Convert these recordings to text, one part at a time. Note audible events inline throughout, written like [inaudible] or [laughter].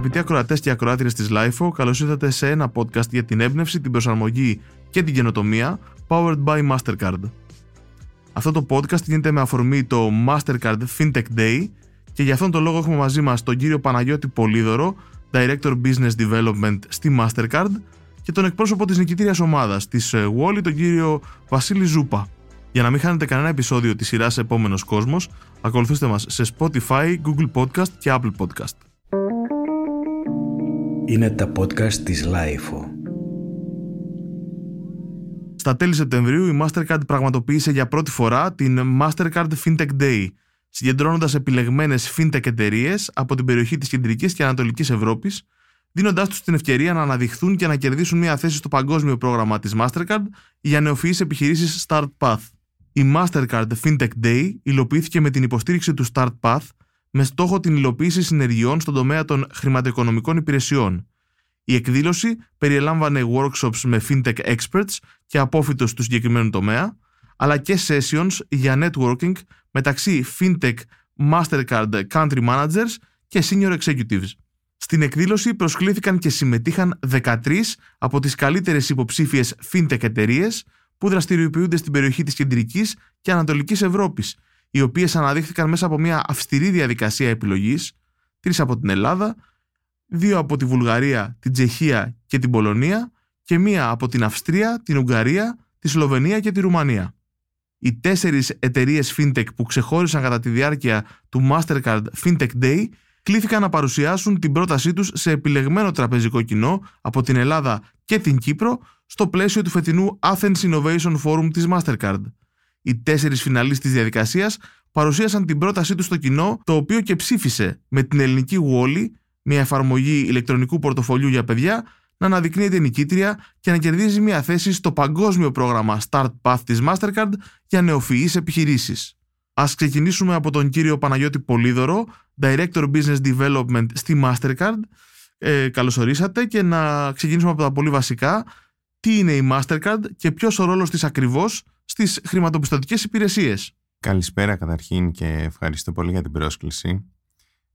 Αγαπητοί ακροατές και ακροάτριες της LIFO, καλώς ήρθατε σε ένα podcast για την έμπνευση, την προσαρμογή και την καινοτομία, powered by Mastercard. Αυτό το podcast γίνεται με αφορμή το Mastercard FinTech Day και για αυτόν τον λόγο έχουμε μαζί μας τον κύριο Παναγιώτη Πολύδωρο, Director Business Development στη Mastercard και τον εκπρόσωπο της νικητήριας ομάδας της ε, Wally, τον κύριο Βασίλη Ζούπα. Για να μην χάνετε κανένα επεισόδιο της σειράς Επόμενος Κόσμος, ακολουθήστε μας σε Spotify, Google Podcast και Apple Podcast. Είναι τα podcast της LIFO. Στα τέλη Σεπτεμβρίου η Mastercard πραγματοποίησε για πρώτη φορά την Mastercard FinTech Day, συγκεντρώνοντας επιλεγμένες fintech εταιρείες από την περιοχή της Κεντρικής και Ανατολικής Ευρώπης, δίνοντάς τους την ευκαιρία να αναδειχθούν και να κερδίσουν μια θέση στο παγκόσμιο πρόγραμμα της Mastercard για νεοφυείς επιχειρήσεις StartPath. Η Mastercard FinTech Day υλοποιήθηκε με την υποστήριξη του StartPath με στόχο την υλοποίηση συνεργειών στον τομέα των χρηματοοικονομικών υπηρεσιών. Η εκδήλωση περιέλαμβανε workshops με fintech experts και απόφυτος του συγκεκριμένου τομέα, αλλά και sessions για networking μεταξύ fintech Mastercard country managers και senior executives. Στην εκδήλωση προσκλήθηκαν και συμμετείχαν 13 από τις καλύτερες υποψήφιες fintech εταιρείες που δραστηριοποιούνται στην περιοχή της κεντρικής και ανατολικής Ευρώπης οι οποίες αναδείχθηκαν μέσα από μια αυστηρή διαδικασία επιλογής, τρεις από την Ελλάδα, δύο από τη Βουλγαρία, την Τσεχία και την Πολωνία και μία από την Αυστρία, την Ουγγαρία, τη Σλοβενία και τη Ρουμανία. Οι τέσσερις εταιρείες FinTech που ξεχώρισαν κατά τη διάρκεια του Mastercard FinTech Day κλήθηκαν να παρουσιάσουν την πρότασή τους σε επιλεγμένο τραπεζικό κοινό από την Ελλάδα και την Κύπρο στο πλαίσιο του φετινού Athens Innovation Forum της Mastercard. Οι τέσσερις φιναλεί της διαδικασίας παρουσίασαν την πρότασή τους στο κοινό, το οποίο και ψήφισε με την ελληνική Wally, μια εφαρμογή ηλεκτρονικού πορτοφολιού για παιδιά, να αναδεικνύεται νικήτρια και να κερδίζει μια θέση στο παγκόσμιο πρόγραμμα Start Path της Mastercard για νεοφυείς επιχειρήσεις. Ας ξεκινήσουμε από τον κύριο Παναγιώτη Πολύδωρο, Director Business Development στη Mastercard. Ε, καλώς ορίσατε και να ξεκινήσουμε από τα πολύ βασικά. Τι είναι η Mastercard και ποιος ο ρόλος της ακριβώς στις χρηματοπιστωτικές υπηρεσίες; Καλησπέρα καταρχήν και ευχαριστώ πολύ για την πρόσκληση.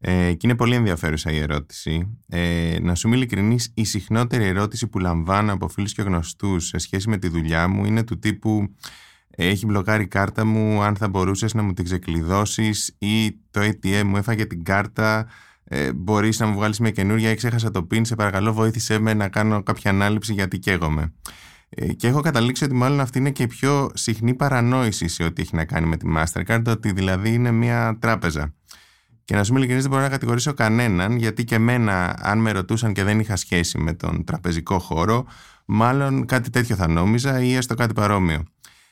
Ε, και είναι πολύ ενδιαφέρουσα η ερώτηση. Ε, να σου είμαι ειλικρινής, η συχνότερη ερώτηση που λαμβάνω από φίλους και γνωστούς σε σχέση με τη δουλειά μου είναι του τύπου έχει μπλοκάρει η κάρτα μου, αν θα μπορούσες να μου την ξεκλειδώσεις ή το ATM μου έφαγε την κάρτα, ε, μπορείς να μου βγάλεις μια καινούρια ή ξέχασα το PIN, σε παρακαλώ βοήθησέ με να κάνω κάποια ανάληψη γιατί καίγομαι. Ε, και έχω καταλήξει ότι μάλλον αυτή είναι και η πιο συχνή παρανόηση σε ό,τι έχει να κάνει με τη Mastercard, ότι δηλαδή είναι μια τράπεζα. Και να σου είμαι ειλικρινής, δεν μπορώ να κατηγορήσω κανέναν, γιατί και εμένα, αν με ρωτούσαν και δεν είχα σχέση με τον τραπεζικό χώρο, μάλλον κάτι τέτοιο θα νόμιζα ή έστω κάτι παρόμοιο.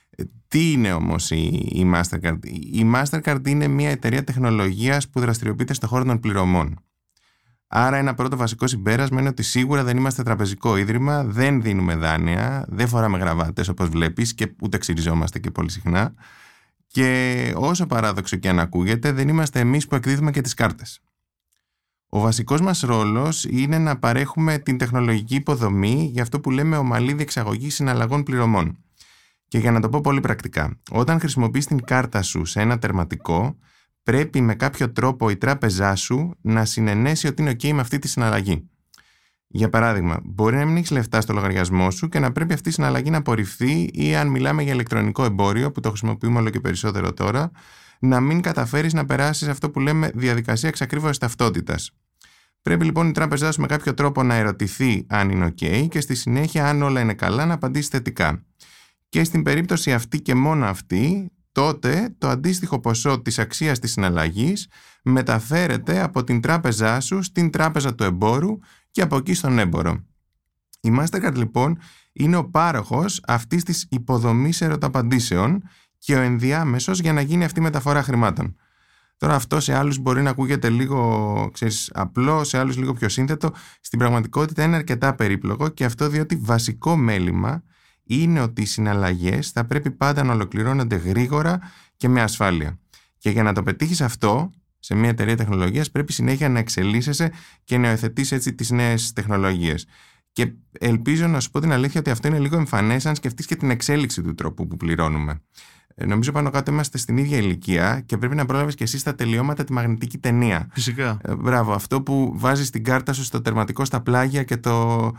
Ε, τι είναι όμως η, η Mastercard; Η Mastercard είναι μια εταιρεία τεχνολογίας που δραστηριοποιείται στον χώρο των πληρωμών. Άρα, ένα πρώτο βασικό συμπέρασμα είναι ότι σίγουρα δεν είμαστε τραπεζικό ίδρυμα, δεν δίνουμε δάνεια, δεν φοράμε γραβάτες όπως βλέπεις και ούτε ξυριζόμαστε και πολύ συχνά. Και όσο παράδοξο και αν ακούγεται, δεν είμαστε εμείς που εκδίδουμε και τις κάρτες. Ο βασικός μας ρόλος είναι να παρέχουμε την τεχνολογική υποδομή για αυτό που λέμε ομαλή διεξαγωγή συναλλαγών πληρωμών. Και για να το πω πολύ πρακτικά, όταν χρησιμοποιείς την κάρτα σου σε ένα τερματικό, πρέπει με κάποιο τρόπο η τράπεζά σου να συνενέσει ότι είναι OK με αυτή τη συναλλαγή. Για παράδειγμα, μπορεί να μην έχεις λεφτά στο λογαριασμό σου και να πρέπει αυτή η συναλλαγή να απορριφθεί ή αν μιλάμε για ηλεκτρονικό εμπόριο, που το χρησιμοποιούμε όλο και περισσότερο τώρα, να μην καταφέρεις να περάσεις αυτό που λέμε διαδικασία εξακρίβωσης ταυτότητας. Πρέπει λοιπόν η τράπεζά σου με κάποιο τρόπο να ερωτηθεί αν είναι OK και στη συνέχεια, αν όλα είναι καλά, να απαντήσει θετικά. Και στην περίπτωση αυτή και μόνο αυτή, τότε το αντίστοιχο ποσό της αξίας της συναλλαγής μεταφέρεται από την τράπεζά σου στην τράπεζα του εμπόρου και από εκεί στον έμπορο. Η Mastercard λοιπόν είναι ο πάροχος αυτής της υποδομής ερωταπαντήσεων και ο ενδιάμεσος για να γίνει αυτή η μεταφορά χρημάτων. Τώρα αυτό σε άλλους μπορεί να ακούγεται λίγο ξέρεις, απλό, σε άλλους λίγο πιο σύνθετο. Στην πραγματικότητα είναι αρκετά περίπλοκο και αυτό διότι βασικό μέλημα είναι ότι οι συναλλαγές θα πρέπει πάντα να ολοκληρώνονται γρήγορα και με ασφάλεια. Και για να το πετύχεις αυτό σε μια εταιρεία τεχνολογίας πρέπει συνέχεια να εξελίσσεσαι και να υιοθετείς έτσι τις νέες τεχνολογίες. Και ελπίζω να σου πω την αλήθεια ότι αυτό είναι λίγο εμφανές αν σκεφτείς και την εξέλιξη του τρόπου που πληρώνουμε. Ε, νομίζω πάνω κάτω είμαστε στην ίδια ηλικία και πρέπει να πρόλαβες και εσύ στα τελειώματα τη μαγνητική ταινία. Φυσικά. Ε, μπράβο, αυτό που βάζεις την κάρτα σου στο τερματικό στα πλάγια και το,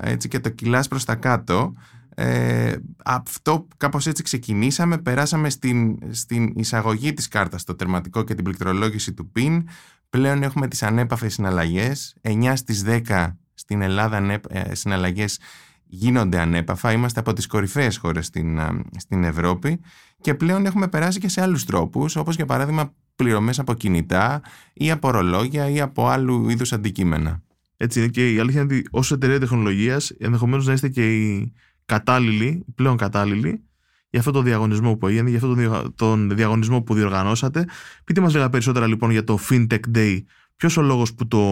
έτσι, και το κυλάς προς τα κάτω. Ε, αυτό κάπως έτσι ξεκινήσαμε, περάσαμε στην, στην εισαγωγή της κάρτας στο τερματικό και την πληκτρολόγηση του PIN. Πλέον έχουμε τις ανέπαφες συναλλαγές, 9 στις 10 στην Ελλάδα ε, συναλλαγές γίνονται ανέπαφα. Είμαστε από τις κορυφαίες χώρες στην, στην Ευρώπη και πλέον έχουμε περάσει και σε άλλους τρόπους, όπως για παράδειγμα πληρωμές από κινητά ή από ρολόγια ή από άλλου είδους αντικείμενα. Έτσι είναι και η αλήθεια είναι ότι ω εταιρεία τεχνολογία ενδεχομένως να είστε και οι κατάλληλοι, πλέον κατάλληλοι για αυτό το διαγωνισμό που έγινε, για αυτό τον διαγωνισμό που διοργανώσατε. Πείτε μας λίγα περισσότερα λοιπόν για το FinTech Day. Ποιος ο λόγος που το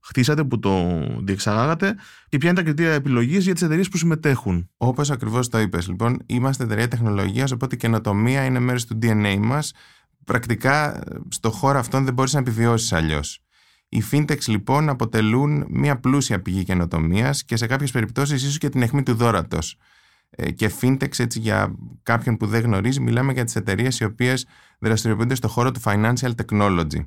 χτίσατε, που το διεξαγάγατε και ποια είναι τα κριτήρια επιλογής για τις εταιρείες που συμμετέχουν; Όπως ακριβώς το είπες, λοιπόν, είμαστε εταιρεία τεχνολογίας, οπότε η καινοτομία είναι μέρος του DNA μας. Πρακτικά στο χώρο αυτόν δεν μπορείς να επιβιώσεις αλλιώς. Οι fintechs λοιπόν αποτελούν μια πλούσια πηγή καινοτομίας και σε κάποιες περιπτώσεις ίσως και την αιχμή του δόρατος. Ε, και fintechs, έτσι για κάποιον που δεν γνωρίζει, μιλάμε για τις εταιρείες οι οποίες δραστηριοποιούνται στο χώρο του financial technology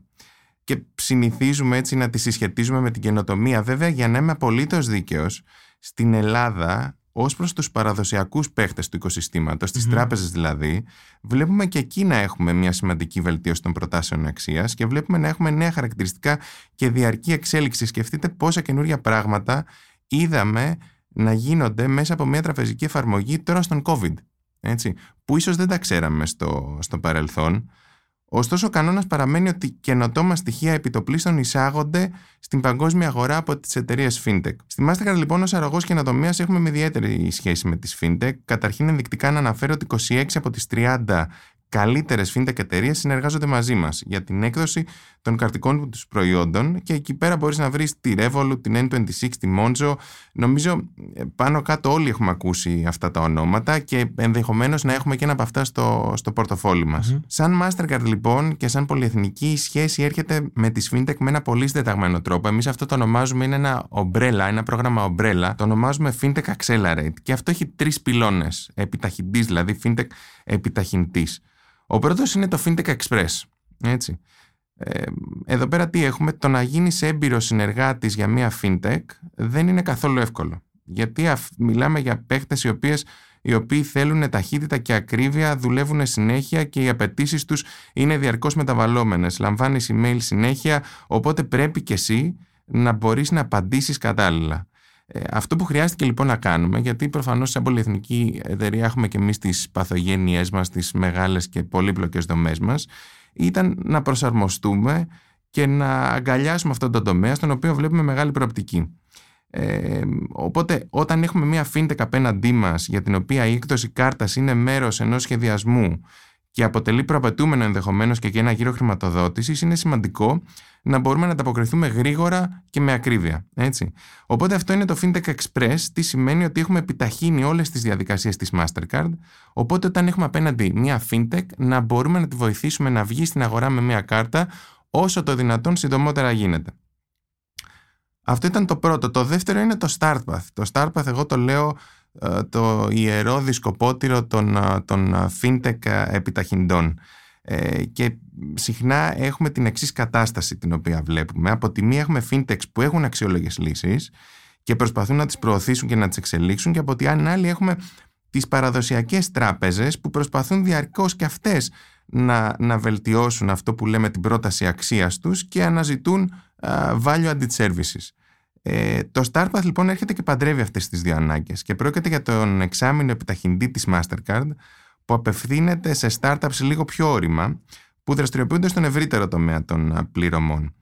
και συνηθίζουμε έτσι να τη συσχετίζουμε με την καινοτομία. Βέβαια, για να είμαι απολύτως δίκαιος, στην Ελλάδα, ως προς τους παραδοσιακούς παίχτες του οικοσυστήματος, τι τράπεζες δηλαδή, βλέπουμε και εκεί να έχουμε μια σημαντική βελτίωση των προτάσεων αξίας και βλέπουμε να έχουμε νέα χαρακτηριστικά και διαρκή εξέλιξη. Σκεφτείτε πόσα καινούργια πράγματα είδαμε να γίνονται μέσα από μια τραπεζική εφαρμογή τώρα στον COVID. Έτσι, που ίσως δεν τα ξέραμε στο, στο παρελθόν. Ωστόσο, ο κανόνας παραμένει ότι καινοτόμα στοιχεία επιτοπλίστων εισάγονται στην παγκόσμια αγορά από τις εταιρείες FinTech. Στη Mastercard, λοιπόν, ως αρρωγός καινοτομίας έχουμε με ιδιαίτερη σχέση με τις FinTech. Καταρχήν, ενδεικτικά να αναφέρω ότι 26 από τις 30 καλύτερες fintech εταιρείες συνεργάζονται μαζί μας για την έκδοση των καρτικών τους προϊόντων και εκεί πέρα μπορείς να βρεις τη Revolut, την N26, τη Monzo. Νομίζω ε, πάνω κάτω όλοι έχουμε ακούσει αυτά τα ονόματα και ενδεχομένως να έχουμε και ένα από αυτά στο, στο πορτοφόλι μας. Σαν Mastercard λοιπόν και σαν πολυεθνική η σχέση έρχεται με τη fintech με ένα πολύ συντεταγμένο τρόπο. Εμείς αυτό το ονομάζουμε είναι ένα umbrella, ένα πρόγραμμα umbrella. Το ονομάζουμε fintech accelerate και αυτό έχει τρεις πυλώνες. Επιταχυντής δηλαδή, fintech επιταχυντής. Ο πρώτος είναι το FinTech Express. Έτσι. Ε, εδώ πέρα τι έχουμε, το να γίνεις έμπειρος συνεργάτης για μια FinTech δεν είναι καθόλου εύκολο. Γιατί μιλάμε για παίχτες οι, οποίες, οι οποίοι θέλουν ταχύτητα και ακρίβεια, δουλεύουν συνέχεια και οι απαιτήσεις τους είναι διαρκώς μεταβαλλόμενες. Λαμβάνεις email συνέχεια, οπότε πρέπει και εσύ να μπορείς να απαντήσεις κατάλληλα. Ε, αυτό που χρειάστηκε λοιπόν να κάνουμε, γιατί προφανώς σαν πολυεθνική εταιρεία έχουμε και εμείς τις παθογένειές μας, τις μεγάλες και πολύπλοκες δομές μας, ήταν να προσαρμοστούμε και να αγκαλιάσουμε αυτόν τον τομέα στον οποίο βλέπουμε μεγάλη προοπτική. Ε, οπότε όταν έχουμε μια fintech απέναντί μας για την οποία η έκδοση κάρτας είναι μέρος ενός σχεδιασμού και αποτελεί προαπαιτούμενο ενδεχομένως και για ένα γύρο χρηματοδότησης, είναι σημαντικό να μπορούμε να ανταποκριθούμε γρήγορα και με ακρίβεια. Έτσι. Οπότε αυτό είναι το FinTech Express, τι σημαίνει ότι έχουμε επιταχύνει όλες τις διαδικασίες της Mastercard. Οπότε όταν έχουμε απέναντι μια FinTech, να μπορούμε να τη βοηθήσουμε να βγει στην αγορά με μια κάρτα όσο το δυνατόν συντομότερα γίνεται. Αυτό ήταν το πρώτο. Το δεύτερο είναι το StartPath. Το StartPath εγώ το λέω ε, το ιερό δισκοπότηρο των, ε, των ε, fintech επιταχυντών. και συχνά έχουμε την εξής κατάσταση την οποία βλέπουμε. Από τη μία έχουμε fintechs που έχουν αξιόλογες λύσεις και προσπαθούν να τις προωθήσουν και να τις εξελίξουν και από την άλλη έχουμε τις παραδοσιακές τράπεζες που προσπαθούν διαρκώς και αυτές να, να βελτιώσουν αυτό που λέμε την πρόταση αξίας τους και αναζητούν uh, value added services. Ε, το StarPath λοιπόν έρχεται και παντρεύει αυτές τις δύο ανάγκες και πρόκειται για τον εξάμεινο επιταχυντή της Mastercard που απευθύνεται σε startups λίγο πιο όρημα που δραστηριοποιούνται στον ευρύτερο τομέα των πληρωμών.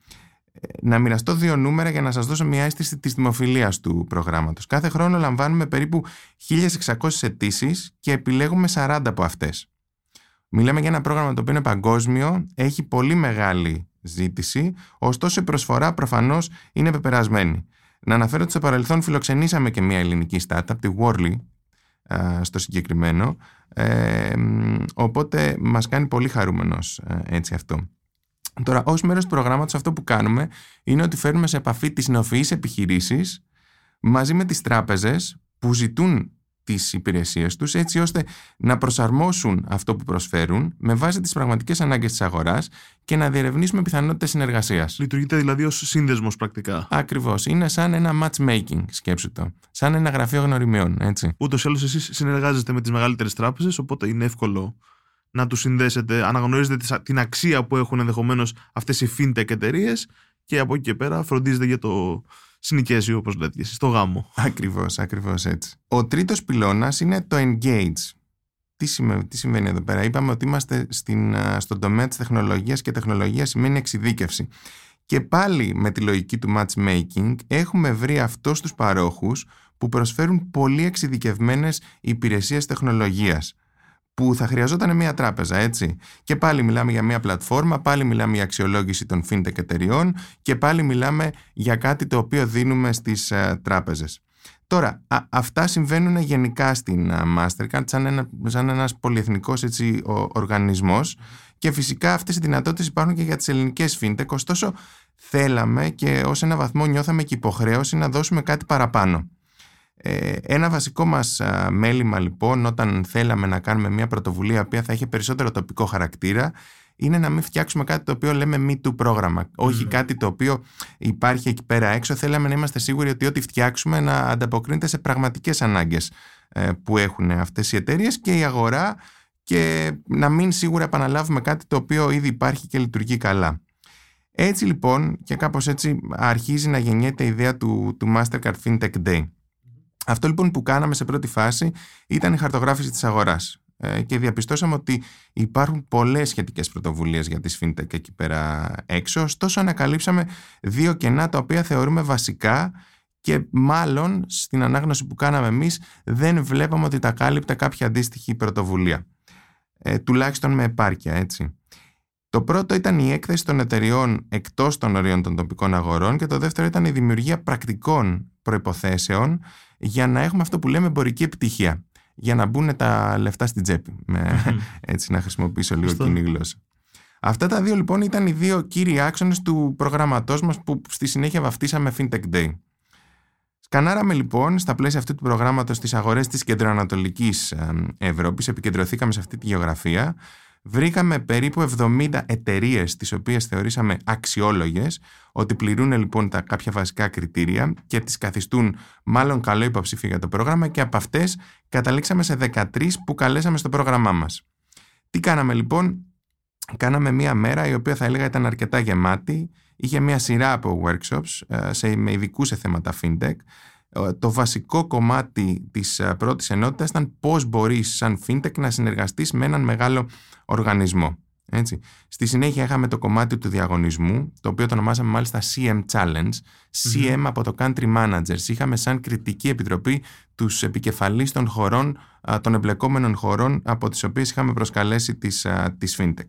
Ε, να μοιραστώ δύο νούμερα για να σας δώσω μια αίσθηση της δημοφιλίας του προγράμματος. Κάθε χρόνο λαμβάνουμε περίπου 1.600 αιτήσεις και επιλέγουμε 40 από αυτές. Μιλάμε για ένα πρόγραμμα το οποίο είναι παγκόσμιο, έχει πολύ μεγάλη ζήτηση, ωστόσο η προσφορά προφανώς είναι πεπερασμένη. Να αναφέρω ότι στο παρελθόν φιλοξενήσαμε και μια ελληνική startup, τη Worley, στο συγκεκριμένο, ε, οπότε μας κάνει πολύ χαρούμενος ε, έτσι αυτό. Τώρα, ως μέρος του προγράμματος αυτό που κάνουμε είναι ότι φέρνουμε σε επαφή τις νεοφυείς επιχειρήσεις μαζί με τις τράπεζες που ζητούν τις υπηρεσίες τους έτσι ώστε να προσαρμόσουν αυτό που προσφέρουν με βάση τις πραγματικές ανάγκες της αγοράς και να διερευνήσουμε πιθανότητες συνεργασίας. Λειτουργείται δηλαδή ως σύνδεσμος πρακτικά. Ακριβώς. Είναι σαν ένα matchmaking, σκέψου το. Σαν ένα γραφείο γνωριμιών, έτσι. Ούτως ή άλλως εσείς συνεργάζεστε με τις μεγαλύτερες τράπεζες, οπότε είναι εύκολο να τους συνδέσετε, αναγνωρίζετε την αξία που έχουν ενδεχομένως αυτές οι fintech εταιρείες και από εκεί και πέρα φροντίζετε για το συνοικέσιο, όπως λέτε εσείς, το γάμο. Ακριβώς, ακριβώς έτσι. Ο τρίτος πυλώνας είναι το engage. Τι, σημαίνει, τι συμβαίνει εδώ πέρα; Είπαμε ότι είμαστε στην, στον τομέα της τεχνολογίας και τεχνολογία σημαίνει εξειδίκευση. Και πάλι με τη λογική του matchmaking έχουμε βρει αυτούς τους παρόχους που προσφέρουν πολύ εξειδικευμένες υπηρεσίες τεχνολογίας που θα χρειαζόταν μια τράπεζα, έτσι. Και πάλι μιλάμε για μια πλατφόρμα, πάλι μιλάμε για αξιολόγηση των fintech εταιριών και πάλι μιλάμε για κάτι το οποίο δίνουμε στις uh, τράπεζες. Τώρα, αυτά συμβαίνουν γενικά στην Mastercard σαν, ένα, σαν ένας πολυεθνικός έτσι, ο, οργανισμός και φυσικά αυτές οι δυνατότητες υπάρχουν και για τις ελληνικές fintech, ωστόσο θέλαμε και ως ένα βαθμό νιώθαμε και υποχρέωση να δώσουμε κάτι παραπάνω. Ε, ένα βασικό μας μέλημα λοιπόν όταν θέλαμε να κάνουμε μια πρωτοβουλία που θα έχει περισσότερο τοπικό χαρακτήρα είναι να μην φτιάξουμε κάτι το οποίο λέμε me too πρόγραμμα. Όχι κάτι το οποίο υπάρχει εκεί πέρα έξω. Θέλαμε να είμαστε σίγουροι ότι ό,τι φτιάξουμε να ανταποκρίνεται σε πραγματικές ανάγκες ε, που έχουν αυτές οι εταιρείες και η αγορά και να μην σίγουρα επαναλάβουμε κάτι το οποίο ήδη υπάρχει και λειτουργεί καλά. Έτσι λοιπόν και κάπως έτσι αρχίζει να γεννιέται η ιδέα του, του Mastercard FinTech Day. Αυτό λοιπόν που κάναμε σε πρώτη φάση ήταν η χαρτογράφηση της αγοράς ε, και διαπιστώσαμε ότι υπάρχουν πολλές σχετικές πρωτοβουλίες για τις fintech εκεί πέρα έξω, ωστόσο ανακαλύψαμε δύο κενά τα οποία θεωρούμε βασικά και μάλλον στην ανάγνωση που κάναμε εμείς δεν βλέπαμε ότι τα κάλυπτε κάποια αντίστοιχη πρωτοβουλία. Ε, τουλάχιστον με επάρκεια, έτσι. Το πρώτο ήταν η έκθεση των εταιριών εκτός των ορίων των τοπικών αγορών και το δεύτερο ήταν η δημιουργία πρακτικών προϋποθέσεων για να έχουμε αυτό που λέμε εμπορική επιτυχία. Για να μπουν τα λεφτά στην τσέπη. Με, έτσι να χρησιμοποιήσω λίγο κοινή γλώσσα. Αυτά τα δύο λοιπόν ήταν οι δύο κύριοι άξονες του προγραμματός μας που στη συνέχεια βαφτίσαμε FinTech Day. Σκανάραμε λοιπόν στα πλαίσια αυτού του προγράμματος τις αγορές της κεντροανατολικής Ευρώπης, επικεντρωθήκαμε σε αυτή τη γεωγραφία Βρήκαμε περίπου 70 εταιρείες τις οποίες θεωρήσαμε αξιόλογες ότι πληρούν λοιπόν τα κάποια βασικά κριτήρια και τις καθιστούν μάλλον καλό υποψήφιο για το πρόγραμμα και από αυτές καταλήξαμε σε 13 που καλέσαμε στο πρόγραμμά μας. Τι κάναμε λοιπόν, κάναμε μία μέρα η οποία θα έλεγα ήταν αρκετά γεμάτη, είχε μία σειρά από workshops ε, σε, με ειδικούς σε θέματα fintech, ε, το βασικό κομμάτι της ε, πρώτης ενότητας ήταν πώς μπορείς σαν fintech να συνεργαστείς με έναν μεγάλο οργανισμό. Έτσι. Στη συνέχεια είχαμε το κομμάτι του διαγωνισμού, το οποίο το ονομάσαμε μάλιστα CM Challenge, CM από το Country Managers. Είχαμε σαν κριτική επιτροπή τους επικεφαλείς των χωρών, των εμπλεκόμενων χωρών από τις οποίες είχαμε προσκαλέσει τις, τις FinTech.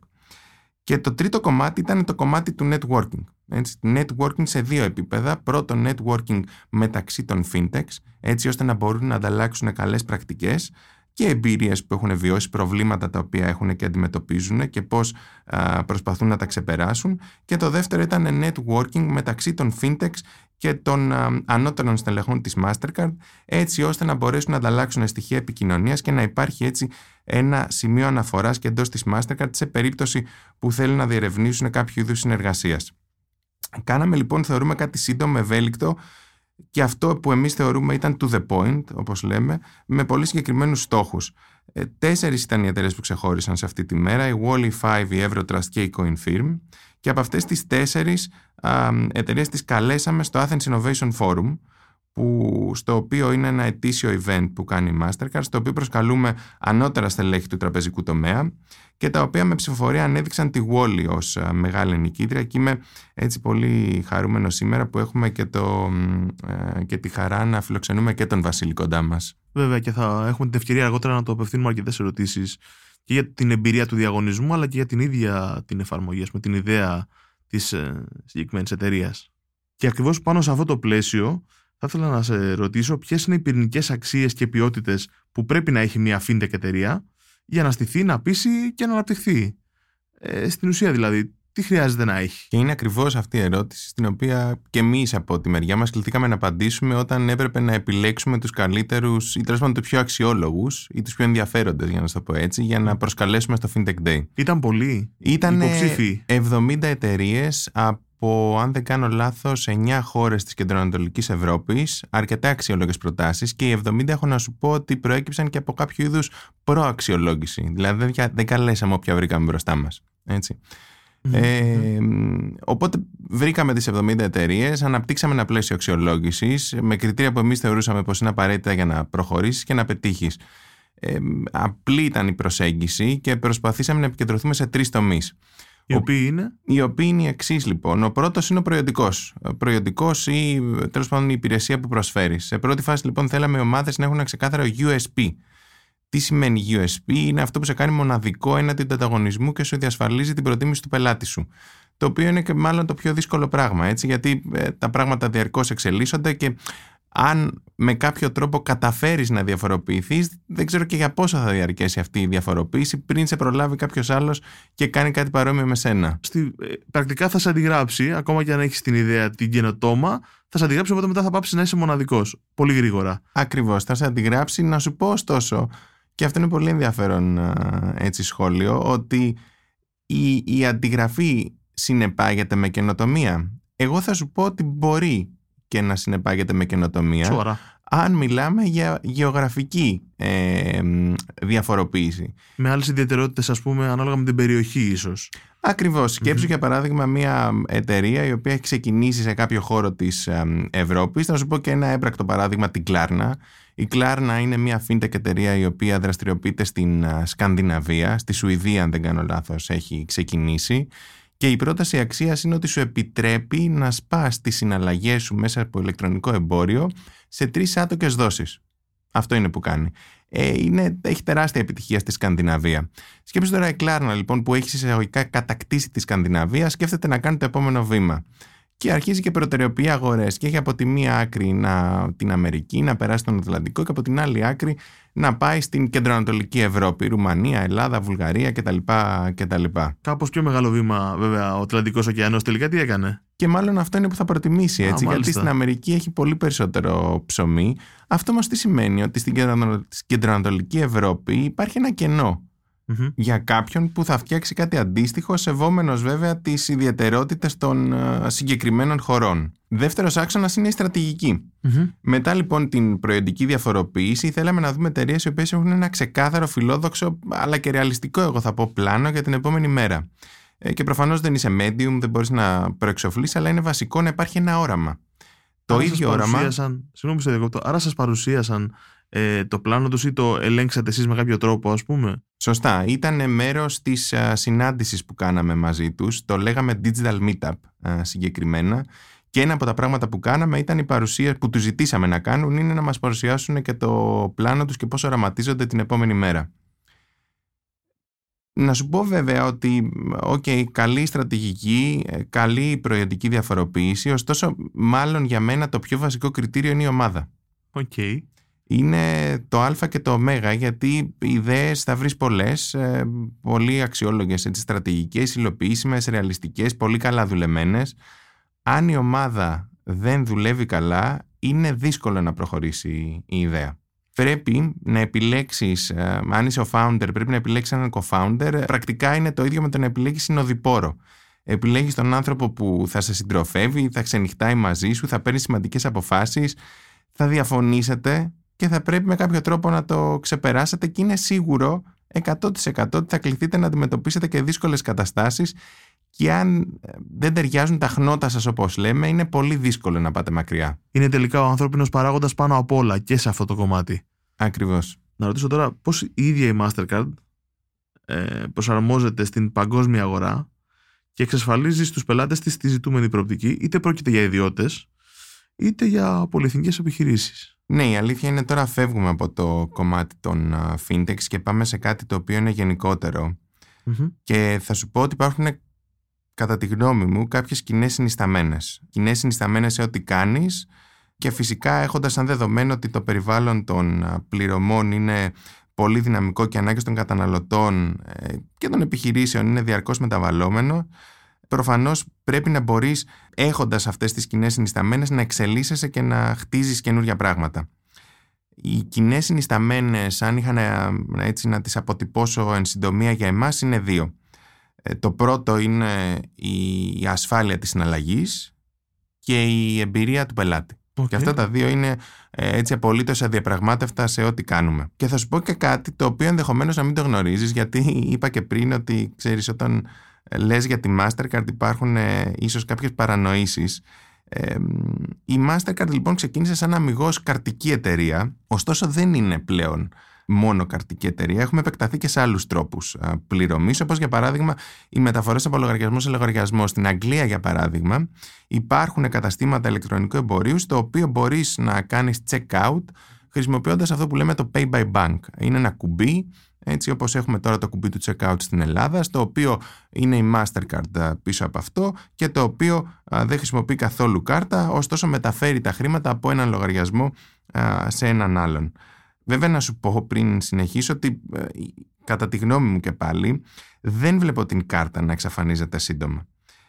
Και το τρίτο κομμάτι ήταν το κομμάτι του networking. Έτσι, networking σε δύο επίπεδα. Πρώτο, networking μεταξύ των fintechs, έτσι ώστε να μπορούν να ανταλλάξουν καλές πρακτικές και εμπειρίες που έχουν βιώσει, προβλήματα τα οποία έχουν και αντιμετωπίζουν και πώς προσπαθούν να τα ξεπεράσουν. Και το δεύτερο ήταν networking μεταξύ των fintechs και των ανώτερων στελεχών της Mastercard έτσι ώστε να μπορέσουν να ανταλλάξουν στοιχεία επικοινωνίας και να υπάρχει έτσι ένα σημείο αναφοράς και εντός της Mastercard σε περίπτωση που θέλουν να διερευνήσουν κάποιο είδους συνεργασίας. Κάναμε λοιπόν, θεωρούμε κάτι σύντομο, ευέλικτο και αυτό που εμείς θεωρούμε ήταν to the point, όπως λέμε, με πολύ συγκεκριμένους στόχους. Ε, τέσσερις ήταν οι εταιρείες που ξεχώρισαν σε αυτή τη μέρα, η Wally 5, η Eurotrust και η CoinFirm και από αυτές τις τέσσερις εταιρείες τις καλέσαμε στο Athens Innovation Forum που, στο οποίο είναι ένα ετήσιο event που κάνει η Mastercard, στο οποίο προσκαλούμε ανώτερα στελέχη του τραπεζικού τομέα και τα οποία με ψηφοφορία ανέδειξαν τη Wally ως μεγάλη νικήτρια και είμαι έτσι πολύ χαρούμενο σήμερα που έχουμε και, το, ε, και τη χαρά να φιλοξενούμε και τον Βασίλη κοντά μας. Βέβαια και θα έχουμε την ευκαιρία αργότερα να το απευθύνουμε αρκετές ερωτήσεις και για την εμπειρία του διαγωνισμού αλλά και για την ίδια την εφαρμογή, με την ιδέα της ε, συγκεκριμένης εταιρείας. Και ακριβώς πάνω σε αυτό το πλαίσιο θα ήθελα να σε ρωτήσω ποιες είναι οι πυρηνικές αξίες και ποιότητες που πρέπει να έχει μια fintech εταιρεία για να στηθεί, να πείσει και να αναπτυχθεί. Ε, στην ουσία δηλαδή, τι χρειάζεται να έχει; Και είναι ακριβώς αυτή η ερώτηση στην οποία και εμείς από τη μεριά μας κληθήκαμε να απαντήσουμε όταν έπρεπε να επιλέξουμε τους καλύτερους ή τέλος πάντων τους πιο αξιόλογους ή τους πιο ενδιαφέροντες, για να το πω έτσι, για να προσκαλέσουμε στο FinTech Day. Ήταν πολλοί Ήταν υποψήφοι; 70 εταιρείες από, αν δεν κάνω λάθος, 9 χώρες της Κεντροανατολικής Ευρώπης. Αρκετά αξιόλογες προτάσεις και οι 70 έχω να σου πω ότι προέκυψαν και από κάποιο είδους προαξιολόγηση. Δηλαδή δεν, δεν καλέσαμε όποια βρήκαμε μπροστά μας. Έτσι. Ε, οπότε βρήκαμε τις 70 εταιρείες, αναπτύξαμε ένα πλαίσιο αξιολόγησης με κριτήρια που εμείς θεωρούσαμε πως είναι απαραίτητα για να προχωρήσεις και να πετύχεις. Ε, απλή ήταν η προσέγγιση και προσπαθήσαμε να επικεντρωθούμε σε τρεις τομείς. Οι οποίοι είναι; Οι οποίοι είναι οι εξής λοιπόν. Ο πρώτος είναι ο προϊόντικό. Ο προϊόντικό ή τέλος πάντων η υπηρεσία που προσφέρει. Σε πρώτη φάση λοιπόν θέλαμε οι ομάδες να έχουν ένα ξεκάθαρο USP. Τι σημαίνει USP, είναι αυτό που σε κάνει μοναδικό έναντι του ανταγωνισμού και σου διασφαλίζει την προτίμηση του πελάτη σου. Το οποίο είναι και μάλλον το πιο δύσκολο πράγμα, έτσι, γιατί ε, τα πράγματα διαρκώς εξελίσσονται και αν με κάποιο τρόπο καταφέρεις να διαφοροποιηθείς, δεν ξέρω και για πόσο θα διαρκέσει αυτή η διαφοροποίηση πριν σε προλάβει κάποιος άλλος και κάνει κάτι παρόμοιο με σένα. Στη, ε, πρακτικά θα σε αντιγράψει, ακόμα και αν έχεις την ιδέα την καινοτόμα, θα σε αντιγράψει, οπότε μετά θα πάψεις να είσαι μοναδικός, πολύ γρήγορα. Ακριβώς, θα σε αντιγράψει. Να σου πω ωστόσο, και αυτό είναι πολύ ενδιαφέρον έτσι σχόλιο, ότι η, η αντιγραφή συνεπάγεται με καινοτομία. Εγώ θα σου πω ότι μπορεί και να συνεπάγεται με καινοτομία. Σοβαρά. Αν μιλάμε για γεωγραφική ε, διαφοροποίηση. Με άλλες ιδιαιτερότητες ας πούμε ανάλογα με την περιοχή ίσως. Ακριβώς. Σκέψου για παράδειγμα μια εταιρεία η οποία έχει ξεκινήσει σε κάποιο χώρο της Ευρώπης. Θα σου πω και ένα έμπρακτο παράδειγμα την Κλάρνα. Η Κλάρνα είναι μια fintech εταιρεία η οποία δραστηριοποιείται στην Σκανδιναβία, στη Σουηδία αν δεν κάνω λάθος έχει ξεκινήσει και η πρόταση αξίας είναι ότι σου επιτρέπει να σπάς τις συναλλαγές σου μέσα από ηλεκτρονικό εμπόριο σε τρεις άτοκες δόσεις. Αυτό είναι που κάνει. Ε, είναι, έχει τεράστια επιτυχία στη Σκανδιναβία. Σκέψτε τώρα η Κλάρνα λοιπόν που έχει εισαγωγικά κατακτήσει τη Σκανδιναβία, σκέφτεται να κάνει το επόμενο βήμα και αρχίζει και προτεραιοποιεί αγορές. Και έχει από τη μία άκρη να, την Αμερική, να περάσει τον Ατλαντικό, και από την άλλη άκρη να πάει στην κεντροανατολική Ευρώπη, Ρουμανία, Ελλάδα, Βουλγαρία κτλ. κτλ. Κάπως πιο μεγάλο βήμα, βέβαια, ο Ατλαντικός ωκεανός τελικά τι έκανε; Και μάλλον αυτό είναι που θα προτιμήσει έτσι, γιατί στην Αμερική έχει πολύ περισσότερο ψωμί. Αυτό όμω τι σημαίνει, ότι στην κεντροανατολική Ευρώπη υπάρχει ένα κενό για κάποιον που θα φτιάξει κάτι αντίστοιχο, σεβόμενος βέβαια τις ιδιαιτερότητες των ε, συγκεκριμένων χωρών. Δεύτερος άξονας είναι η στρατηγικη Μετά λοιπόν την προϊόντική διαφοροποίηση, θέλαμε να δούμε εταιρείες οι οποίες έχουν ένα ξεκάθαρο, φιλόδοξο, αλλά και ρεαλιστικό, εγώ θα πω, πλάνο για την επόμενη μέρα. Ε, και προφανώς δεν είσαι medium, δεν μπορείς να προεξοφλείς, αλλά είναι βασικό να υπάρχει ένα όραμα. Το ίδιο όραμα. Συγγνώμη, Άρα σας παρουσίασαν ε, το πλάνο τους ή το ελέγξατε εσείς με κάποιο τρόπο ας πούμε; Σωστά. Ήταν μέρος της α, συνάντησης που κάναμε μαζί τους. Το λέγαμε Digital Meetup α, συγκεκριμένα. Και ένα από τα πράγματα που κάναμε ήταν η παρουσία που τους ζητήσαμε να κάνουν είναι να μας παρουσιάσουν και το πλάνο τους και πώς οραματίζονται την επόμενη μέρα. Να σου πω βέβαια ότι, okay, καλή στρατηγική, ε, καλή προϊόντική διαφοροποίηση, ωστόσο μάλλον για μένα το πιο βασικό κριτήριο είναι η ομάδα. Okay είναι το α και το ω γιατί οι ιδέες θα βρεις πολλές, ε, πολύ αξιόλογες έτσι, στρατηγικές, υλοποιήσιμες, ρεαλιστικές, πολύ καλά δουλεμένες. Αν η ομάδα δεν δουλεύει καλά, είναι δύσκολο να προχωρήσει η ιδέα. Πρέπει να επιλέξεις, ε, αν είσαι ο founder, πρέπει να επιλέξεις έναν co-founder. Πρακτικά είναι το ίδιο με το να επιλέγεις συνοδοιπόρο. Επιλέγεις τον άνθρωπο που θα σε συντροφεύει, θα ξενυχτάει μαζί σου, θα παίρνει σημαντικές αποφάσεις, θα διαφωνήσετε, και θα πρέπει με κάποιο τρόπο να το ξεπεράσετε και είναι σίγουρο 100% ότι θα κληθείτε να αντιμετωπίσετε και δύσκολες καταστάσεις και αν ε, δεν ταιριάζουν τα χνότα σας όπως λέμε είναι πολύ δύσκολο να πάτε μακριά. Είναι τελικά ο ανθρώπινος παράγοντας πάνω απ' όλα και σε αυτό το κομμάτι. Ακριβώς. Να ρωτήσω τώρα πώς η ίδια η Mastercard ε, προσαρμόζεται στην παγκόσμια αγορά και εξασφαλίζει στους πελάτες της τη ζητούμενη προοπτική είτε πρόκειται για ιδιώτες είτε για πολυεθνικές επιχειρήσεις. Ναι, η αλήθεια είναι τώρα φεύγουμε από το κομμάτι των uh, fintechs και πάμε σε κάτι το οποίο είναι Και θα σου πω ότι υπάρχουν, κατά τη γνώμη μου, κάποιες κοινέ συνισταμένες. Κοινέ συνισταμένες σε ό,τι κάνεις και φυσικά έχοντας σαν δεδομένο ότι το περιβάλλον των πληρωμών είναι πολύ δυναμικό και ανάγκες των καταναλωτών ε, και των επιχειρήσεων είναι διαρκώς μεταβαλλόμενο, προφανώς πρέπει να μπορείς έχοντας αυτές τις κοινέ συνισταμένες να εξελίσσεσαι και να χτίζεις καινούργια πράγματα. Οι κοινέ συνισταμένες, αν είχα να, έτσι, να τις αποτυπώσω εν συντομία για εμάς, είναι δύο. Ε, το πρώτο είναι η ασφάλεια της συναλλαγής και η εμπειρία του πελάτη. Και αυτά τα δύο είναι ε, έτσι απολύτως αδιαπραγμάτευτα σε ό,τι κάνουμε. Και θα σου πω και κάτι το οποίο ενδεχομένως να μην το γνωρίζεις γιατί είπα και πριν ότι ξέρεις όταν ε, λες για τη Mastercard υπάρχουν ε, ίσως κάποιες παρανοήσεις. Ε, η Mastercard λοιπόν ξεκίνησε σαν αμυγός καρτική εταιρεία ωστόσο δεν είναι πλέον μόνο καρτική εταιρεία. Έχουμε επεκταθεί και σε άλλους τρόπους πληρωμής, όπως για παράδειγμα οι μεταφορές από λογαριασμό σε λογαριασμό. Στην Αγγλία, για παράδειγμα, υπάρχουν καταστήματα ηλεκτρονικού εμπορίου, στο οποίο μπορείς να κάνεις check-out χρησιμοποιώντας αυτό που λέμε το Pay by Bank. Είναι ένα κουμπί έτσι όπως έχουμε τώρα το κουμπί του checkout στην Ελλάδα, στο οποίο είναι η Mastercard πίσω από αυτό και το οποίο δεν χρησιμοποιεί καθόλου κάρτα, ωστόσο μεταφέρει τα χρήματα από έναν λογαριασμό σε έναν άλλον. Βέβαια να σου πω πριν συνεχίσω ότι ε, κατά τη γνώμη μου και πάλι δεν βλέπω την κάρτα να εξαφανίζεται σύντομα.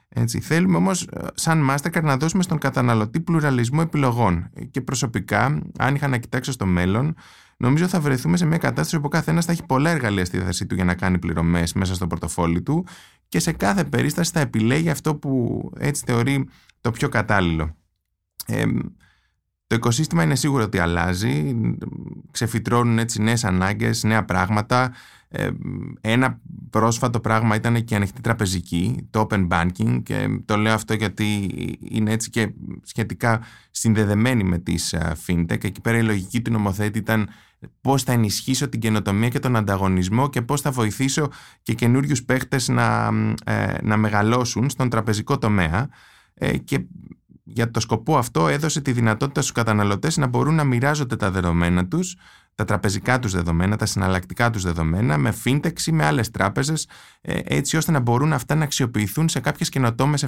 Έτσι, θέλουμε όμως ε, σαν Mastercard να δώσουμε στον καταναλωτή πλουραλισμό επιλογών και προσωπικά αν είχα να κοιτάξω στο μέλλον νομίζω θα βρεθούμε σε μια κατάσταση όπου ο καθένας θα έχει πολλά εργαλεία στη διάθεσή του για να κάνει πληρωμές μέσα στο πορτοφόλι του και σε κάθε περίσταση θα επιλέγει αυτό που έτσι θεωρεί το πιο κατάλληλο. Ε, το οικοσύστημα είναι σίγουρο ότι αλλάζει, ξεφυτρώνουν έτσι νέες ανάγκες, νέα πράγματα. Ε, ένα πρόσφατο πράγμα ήταν και η ανοιχτή τραπεζική, το open banking και το λέω αυτό γιατί είναι έτσι και σχετικά συνδεδεμένη με τις ε, fintech. Εκεί πέρα η λογική του νομοθέτη ήταν πώς θα ενισχύσω την καινοτομία και τον ανταγωνισμό και πώς θα βοηθήσω και καινούριους παίχτες να, ε, να μεγαλώσουν στον τραπεζικό τομέα και για το σκοπό αυτό έδωσε τη δυνατότητα στους καταναλωτές να μπορούν να μοιράζονται τα δεδομένα τους, τα τραπεζικά τους δεδομένα, τα συναλλακτικά τους δεδομένα με fintech ή με άλλες τράπεζες ε, έτσι ώστε να μπορούν αυτά να αξιοποιηθούν σε κάποιες καινοτόμες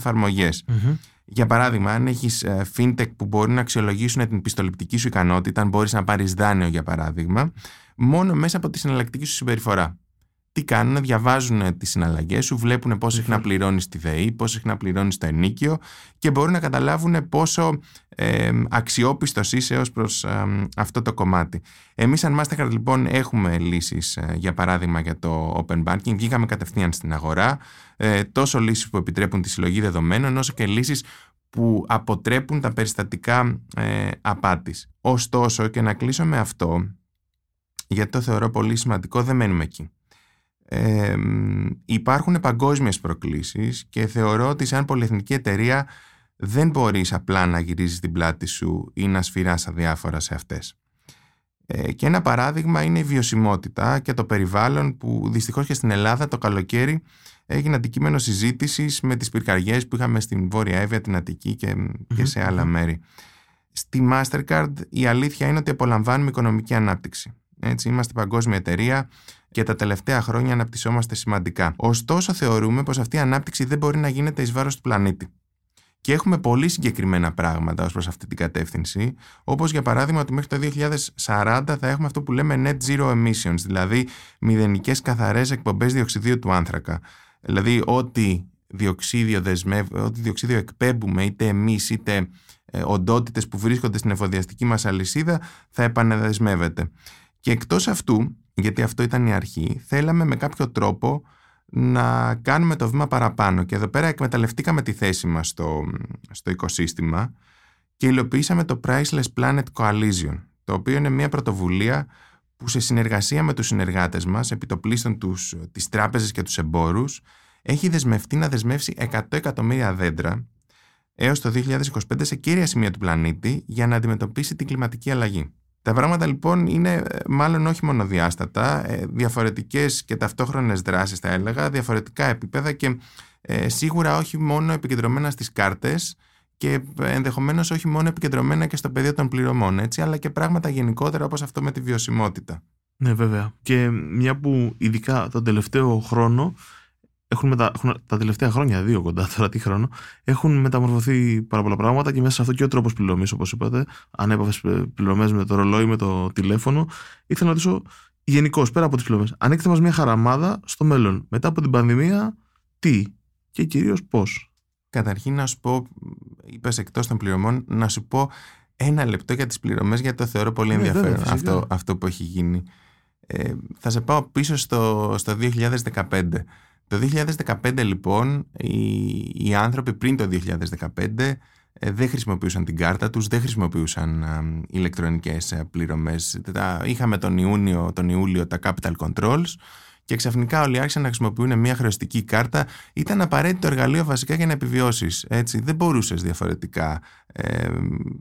Για παράδειγμα, αν έχεις ε, fintech που μπορεί να αξιολογήσουν την πιστοληπτική σου ικανότητα, αν μπορείς να πάρεις δάνειο για παράδειγμα, μόνο μέσα από τη συναλλακτική σου συμπεριφορά τι κάνουν, διαβάζουν τις συναλλαγές σου, βλέπουν πόσο συχνά πληρώνεις τη ΔΕΗ, πόσο συχνά πληρώνεις το ενίκιο και μπορούν να καταλάβουν πόσο ε, αξιόπιστος είσαι ως προς αυτό το κομμάτι. Εμείς, σαν Mastercard, λοιπόν, έχουμε λύσεις, ε, για παράδειγμα, για το Open Banking. Βγήκαμε κατευθείαν στην αγορά. Ε, τόσο λύσεις που επιτρέπουν τη συλλογή δεδομένων, όσο και λύσεις που αποτρέπουν τα περιστατικά ε, απάτης. Ωστόσο, και να κλείσω με αυτό, γιατί το θεωρώ πολύ σημαντικό, δεν μένουμε εκεί ε, υπάρχουν παγκόσμιες προκλήσεις και θεωρώ ότι σαν πολυεθνική εταιρεία δεν μπορείς απλά να γυρίζεις την πλάτη σου ή να σφυράς αδιάφορα σε αυτές. Ε, και ένα παράδειγμα είναι η βιωσιμότητα και το περιβάλλον που δυστυχώς και στην Ελλάδα το καλοκαίρι έγινε αντικείμενο συζήτησης με τις πυρκαγιές που είχαμε στην Βόρεια Εύβοια, την Αττική και, και σε άλλα μέρη. Στη Mastercard η αλήθεια είναι ότι απολαμβάνουμε οικονομική ανάπτυξη. Έτσι, είμαστε παγκόσμια εταιρεία και τα τελευταία χρόνια αναπτυσσόμαστε σημαντικά. Ωστόσο, θεωρούμε πως αυτή η ανάπτυξη δεν μπορεί να γίνεται εις βάρος του πλανήτη. Και έχουμε πολύ συγκεκριμένα πράγματα ως προς αυτή την κατεύθυνση, όπως για παράδειγμα ότι μέχρι το 2040 θα έχουμε αυτό που λέμε net zero emissions, δηλαδή μηδενικές καθαρές εκπομπές διοξιδίου του άνθρακα. Δηλαδή, ό,τι διοξίδιο, δεσμευ... ό,τι διοξίδιο εκπέμπουμε, είτε εμείς είτε ε, οντότητες που βρίσκονται στην εφοδιαστική μας αλυσίδα, θα επαναδεσμεύεται. Και εκτός αυτού, γιατί αυτό ήταν η αρχή, θέλαμε με κάποιο τρόπο να κάνουμε το βήμα παραπάνω. Και εδώ πέρα εκμεταλλευτήκαμε τη θέση μας στο, στο οικοσύστημα και υλοποιήσαμε το Priceless Planet Coalition, το οποίο είναι μια πρωτοβουλία που σε συνεργασία με τους συνεργάτες μας, επιτοπλίστων τους, τις τράπεζες και τους εμπόρους, έχει δεσμευτεί να δεσμεύσει 100 εκατομμύρια δέντρα έως το 2025 σε κύρια σημεία του πλανήτη για να αντιμετωπίσει την κλιματική αλλαγή. Τα πράγματα λοιπόν είναι ε, μάλλον όχι μονοδιάστατα, ε, διαφορετικές και ταυτόχρονες δράσεις θα έλεγα, διαφορετικά επίπεδα και ε, σίγουρα όχι μόνο επικεντρωμένα στις κάρτες και ενδεχομένως όχι μόνο επικεντρωμένα και στο πεδίο των πληρωμών, έτσι, αλλά και πράγματα γενικότερα όπως αυτό με τη βιωσιμότητα. Ναι βέβαια. Και μια που ειδικά τον τελευταίο χρόνο έχουν, μετα... έχουν τα τελευταία χρόνια, δύο κοντά [laughs] τώρα, τι χρόνο, έχουν μεταμορφωθεί πάρα πολλά πράγματα και μέσα σε αυτό και ο τρόπος πληρωμής, όπως είπατε. Ανέπαφε πληρωμές με το ρολόι, με το τηλέφωνο. Ήθελα να ρωτήσω γενικώς, πέρα από τις πληρωμές, ανοίξτε μας μια χαραμάδα στο μέλλον. Μετά από την πανδημία, τι, και κυρίως πώς; Καταρχήν να σου πω, είπες εκτός των πληρωμών, να σου πω ένα λεπτό για τις πληρωμές γιατί το θεωρώ πολύ Ναι, ενδιαφέρον βέβαια, φυσικά. αυτό, αυτό που έχει γίνει. Ε, θα σε πάω πίσω στο, στο 2015. Το 2015 λοιπόν οι, οι άνθρωποι πριν το 2015 ε, δεν χρησιμοποιούσαν την κάρτα τους, δεν χρησιμοποιούσαν α, ηλεκτρονικές ε, πληρωμές. Τα, είχαμε τον Ιούνιο, τον Ιούλιο τα capital controls και ξαφνικά όλοι άρχισαν να χρησιμοποιούν μια χρεωστική κάρτα. Ήταν απαραίτητο εργαλείο βασικά για να επιβιώσεις. Δεν μπορούσες διαφορετικά. Ε,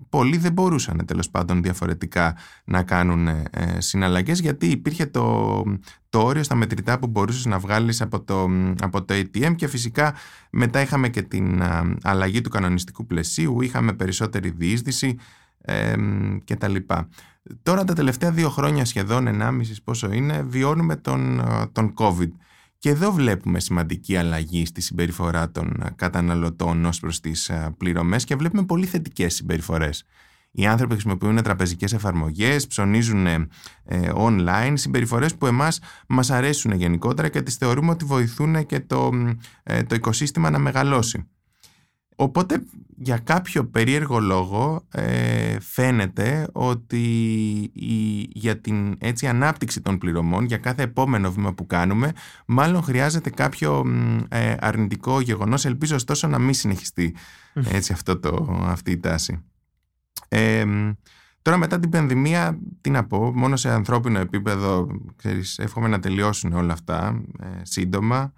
πολλοί δεν μπορούσαν τέλος πάντων διαφορετικά να κάνουν ε, συναλλαγές γιατί υπήρχε το, το όριο στα μετρητά που μπορούσες να βγάλεις από το, από το ATM και φυσικά μετά είχαμε και την α, αλλαγή του κανονιστικού πλαισίου, είχαμε περισσότερη διείσδυση ε, και τα λοιπά. Τώρα τα τελευταία δύο χρόνια σχεδόν, ενάμισης πόσο είναι, βιώνουμε τον, τον COVID. Και εδώ βλέπουμε σημαντική αλλαγή στη συμπεριφορά των καταναλωτών ως προς τις πληρωμές και βλέπουμε πολύ θετικές συμπεριφορές. Οι άνθρωποι χρησιμοποιούν τραπεζικές εφαρμογές, ψωνίζουν ε, online, συμπεριφορές που εμάς μας αρέσουν γενικότερα και τις θεωρούμε ότι βοηθούν και το, ε, το οικοσύστημα να μεγαλώσει. Οπότε για κάποιο περίεργο λόγο ε, φαίνεται ότι η, για την έτσι, ανάπτυξη των πληρωμών, για κάθε επόμενο βήμα που κάνουμε, μάλλον χρειάζεται κάποιο ε, αρνητικό γεγονός. Ελπίζω ωστόσο να μην συνεχιστεί έτσι, αυτό το, αυτή η τάση. Ε, τώρα μετά την πανδημία, τι να πω, μόνο σε ανθρώπινο επίπεδο, ξέρεις, εύχομαι να τελειώσουν όλα αυτά ε, σύντομα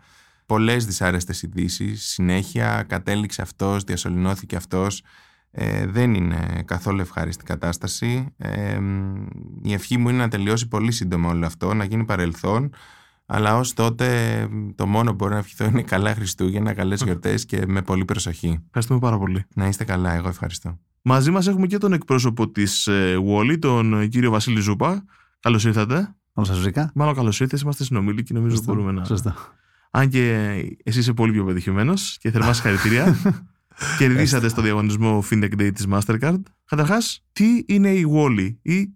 πολλές δυσάρεστες ειδήσει. συνέχεια κατέληξε αυτός, διασωληνώθηκε αυτός ε, δεν είναι καθόλου ευχάριστη κατάσταση ε, η ευχή μου είναι να τελειώσει πολύ σύντομα όλο αυτό να γίνει παρελθόν αλλά ως τότε το μόνο που μπορώ να ευχηθώ είναι καλά Χριστούγεννα, καλές γιορτές και με πολύ προσοχή. Ευχαριστούμε πάρα πολύ. Να είστε καλά, εγώ ευχαριστώ. Μαζί μας έχουμε και τον εκπρόσωπο της ε, Wally, τον κύριο Βασίλη Ζούπα. Καλώς ήρθατε. Καλώς σας βρήκα. Μάλλον καλώς ήρθατε, είμαστε συνομίλοι και νομίζω Σωστό, μπορούμε να... Σωστό. Αν και εσύ είσαι πολύ πιο πετυχημένος και θερμά συγχαρητήρια. [laughs] Κερδίσατε στο διαγωνισμό FinTech Day της Mastercard. Καταρχάς, τι είναι η Wally ή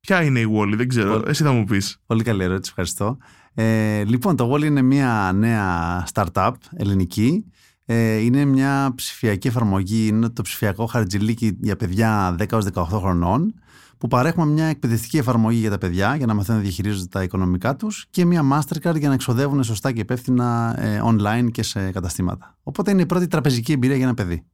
ποια είναι η Wally, δεν ξέρω. Πολύ- Εσύ θα μου πεις. Πολύ καλή ερώτηση, ευχαριστώ. Ε, λοιπόν, το Wall είναι μια νέα startup ελληνική. Ε, είναι μια ψηφιακή εφαρμογή, είναι το ψηφιακό χαρτζιλίκι για παιδιά 10-18 χρονών που παρέχουμε μια εκπαιδευτική εφαρμογή για τα παιδιά για να μαθαίνουν να διαχειρίζονται τα οικονομικά τους και μια Mastercard για να εξοδεύουν σωστά και υπεύθυνα ε, online και σε καταστήματα. Οπότε είναι η πρώτη τραπεζική εμπειρία για ένα παιδί.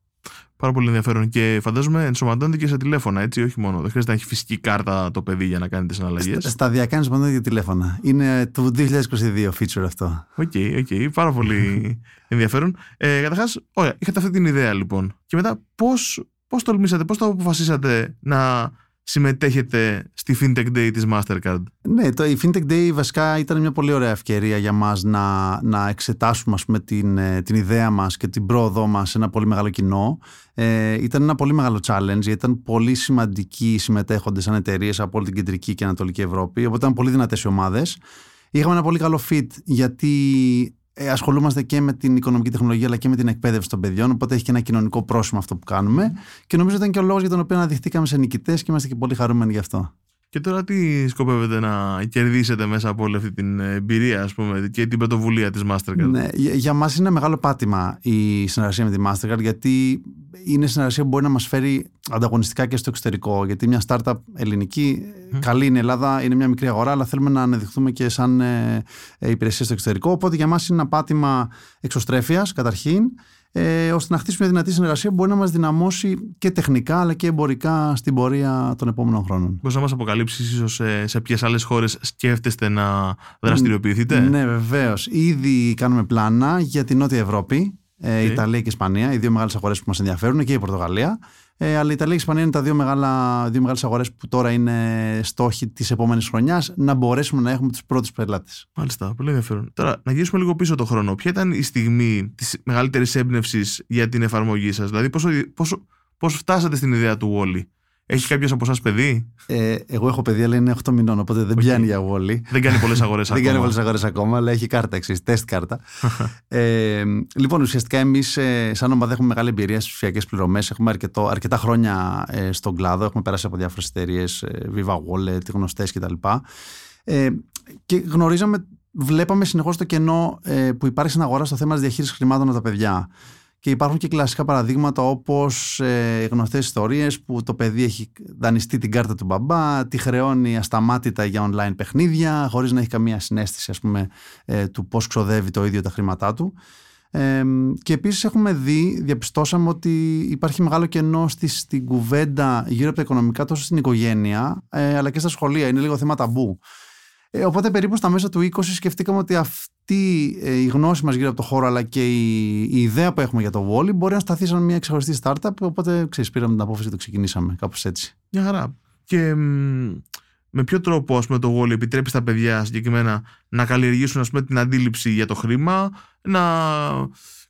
Πάρα πολύ ενδιαφέρον και φαντάζομαι ενσωματώνεται και σε τηλέφωνα, έτσι, όχι μόνο. Δεν χρειάζεται να έχει φυσική κάρτα το παιδί για να κάνει τις συναλλαγές. Στα- Σταδιακά είναι για τηλέφωνα. Είναι του 2022 feature αυτό. OK, OK, πάρα πολύ ενδιαφέρον. Ε, Καταρχάς, ωραία, είχατε αυτή την ιδέα λοιπόν. Και μετά, πώς πώς τολμήσατε, πώς το αποφασίσατε να συμμετέχετε στη FinTech Day της Mastercard; Ναι, το, η FinTech Day βασικά ήταν μια πολύ ωραία ευκαιρία για μας να, να εξετάσουμε ας πούμε, την, ε, την ιδέα μας και την πρόοδό μας σε ένα πολύ μεγάλο κοινό. Ε, ήταν ένα πολύ μεγάλο challenge, γιατί ήταν πολύ σημαντικοί συμμετέχοντες σαν εταιρείες από όλη την κεντρική και ανατολική Ευρώπη, οπότε ήταν πολύ δυνατές οι ομάδες. Είχαμε ένα πολύ καλό fit γιατί ε, ασχολούμαστε και με την οικονομική τεχνολογία αλλά και με την εκπαίδευση των παιδιών. Οπότε έχει και ένα κοινωνικό πρόσημο αυτό που κάνουμε. Και νομίζω ήταν και ο λόγος για τον οποίο αναδειχθήκαμε σε νικητές και είμαστε και πολύ χαρούμενοι γι' αυτό. Και τώρα τι σκοπεύετε να κερδίσετε μέσα από όλη αυτή την εμπειρία ας πούμε, και την πρωτοβουλία της Mastercard; Ναι, για, για μας είναι μεγάλο πάτημα η συνεργασία με τη Mastercard γιατί είναι συνεργασία που μπορεί να μας φέρει ανταγωνιστικά και στο εξωτερικό γιατί μια startup ελληνική Μμ. καλή είναι η Ελλάδα, είναι μια μικρή αγορά αλλά θέλουμε να αναδειχθούμε και σαν ε, ε, υπηρεσία στο εξωτερικό οπότε για μας είναι ένα πάτημα εξωστρέφειας καταρχήν ε, ώστε να χτίσουμε μια δυνατή συνεργασία που μπορεί να μας δυναμώσει και τεχνικά αλλά και εμπορικά στην πορεία των επόμενων χρόνων. Μπορείς να μας αποκαλύψεις ίσως σε, σε ποιες άλλες χώρες σκέφτεστε να δραστηριοποιηθείτε; Ναι, βεβαίως. Ήδη κάνουμε πλάνα για την Νότια Ευρώπη, ε, Οκ. Ιταλία και Ισπανία, οι δύο μεγάλες αγορές που μας ενδιαφέρουν και η Πορτογαλία. Ε, αλλά η Ιταλία και η Ισπανία είναι τα δύο, μεγάλα, δύο μεγάλες αγορές που τώρα είναι στόχοι της επόμενης χρονιάς να μπορέσουμε να έχουμε τους πρώτους πελάτες. Μάλιστα, πολύ ενδιαφέρον. Τώρα, να γυρίσουμε λίγο πίσω το χρόνο. Ποια ήταν η στιγμή της μεγαλύτερης έμπνευσης για την εφαρμογή σας, Δηλαδή, πόσο, πόσο, πώς φτάσατε στην ιδέα του Woli. Έχει κάποιος από εσάς παιδί, Ε, εγώ έχω παιδί, αλλά είναι 8 μηνών, οπότε δεν πιάνει για Wally. δεν κάνει πολλές [laughs] αγορές ακόμα. Δεν κάνει πολλές αγορές ακόμα, αλλά έχει κάρτα εξή, τεστ κάρτα. [laughs] ε, λοιπόν, ουσιαστικά εμείς, ε, σαν ομάδα, έχουμε μεγάλη εμπειρία στις ψηφιακές πληρωμές. Έχουμε αρκετό, αρκετά χρόνια ε, στον κλάδο. Έχουμε περάσει από διάφορες εταιρείες, ε, Viva Wallet, γνωστές κτλ. Ε, και γνωρίζαμε βλέπαμε συνεχώς το κενό ε, που υπάρχει στην αγορά στο θέμα της διαχείρισης χρημάτων από τα παιδιά. Και υπάρχουν και κλασικά παραδείγματα όπως ε, γνωστές ιστορίες που το παιδί έχει δανειστεί την κάρτα του μπαμπά, τη χρεώνει ασταμάτητα για online παιχνίδια, χωρίς να έχει καμία συνέστηση ας πούμε, ε, του πώς ξοδεύει το ίδιο τα χρήματά του. Ε, και επίσης έχουμε δει, διαπιστώσαμε ότι υπάρχει μεγάλο κενό στη, στην κουβέντα γύρω από τα οικονομικά τόσο στην οικογένεια ε, αλλά και στα σχολεία. Είναι λίγο θέμα ταμπού. Ε, οπότε περίπου στα μέσα του 20 σκεφτήκαμε ότι αυτή ε, η γνώση μας γύρω από το χώρο αλλά και η, η ιδέα που έχουμε για το Wally μπορεί να σταθεί σαν μια ξεχωριστή startup οπότε ξέρεις πήραμε την απόφαση και το ξεκινήσαμε κάπως έτσι. Μια χαρά. Και με ποιο τρόπο ας πούμε, το Wally επιτρέπει στα παιδιά συγκεκριμένα να καλλιεργήσουν ας πούμε, την αντίληψη για το χρήμα, να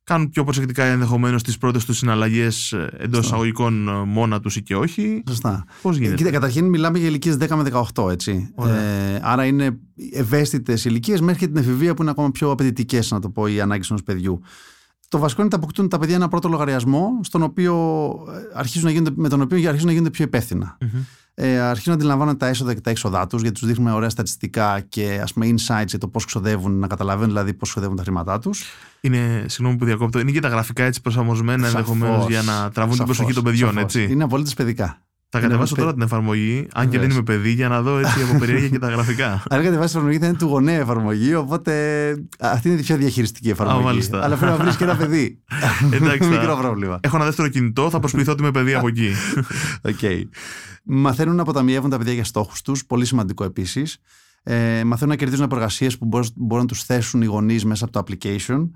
κάνουν πιο προσεκτικά ενδεχομένως τις πρώτες τους συναλλαγές εντός εισαγωγικών ε, μόνα τους ή και όχι. Σωστά. Πώς γίνεται; Κοίτα, καταρχήν μιλάμε για ηλικίες 10 με 18, έτσι. Ε, άρα είναι ευαίσθητες ηλικίες μέχρι και την εφηβεία που είναι ακόμα πιο απαιτητικές, να το πω, οι ανάγκες ενός παιδιού. Το βασικό είναι ότι αποκτούν τα παιδιά ένα πρώτο λογαριασμό στον οποίο ε, αρχίζουν να γίνονται, με τον οποίο αρχίζουν να γίνονται πιο υπεύθυνα. Mm-hmm ε, αρχίζουν να αντιλαμβάνονται τα έσοδα και τα έξοδά τους, γιατί τους δείχνουμε ωραία στατιστικά και ας πούμε insights για το πώς ξοδεύουν, να καταλαβαίνουν δηλαδή πώς ξοδεύουν τα χρήματά τους. Είναι, συγγνώμη που διακόπτω, είναι και τα γραφικά έτσι προσαρμοσμένα ενδεχομένως για να τραβούν σαφώς, την προσοχή των παιδιών, σαφώς. έτσι; Είναι απολύτω παιδικά. Θα κατεβάσω τώρα την εφαρμογή, αν και δεν είμαι παιδί, για να δω έτσι από περιέργεια και τα γραφικά. [laughs] Αν κατεβάσει την εφαρμογή, θα είναι του γονέα εφαρμογή, οπότε αυτή είναι η πιο διαχειριστική εφαρμογή. Αλλά πρέπει να βρεις και ένα παιδί. [laughs] Εντάξει. Μικρό πρόβλημα. Έχω ένα δεύτερο κινητό, θα προσποιηθώ ότι είμαι παιδί από εκεί. [laughs] Okay. Μαθαίνουν να αποταμιεύουν τα παιδιά για στόχους τους, πολύ σημαντικό επίσης. Ε, μαθαίνουν να κερδίζουν απεργασίε που μπορούν, μπορούν να τους θέσουν οι γονείς μέσα από το application.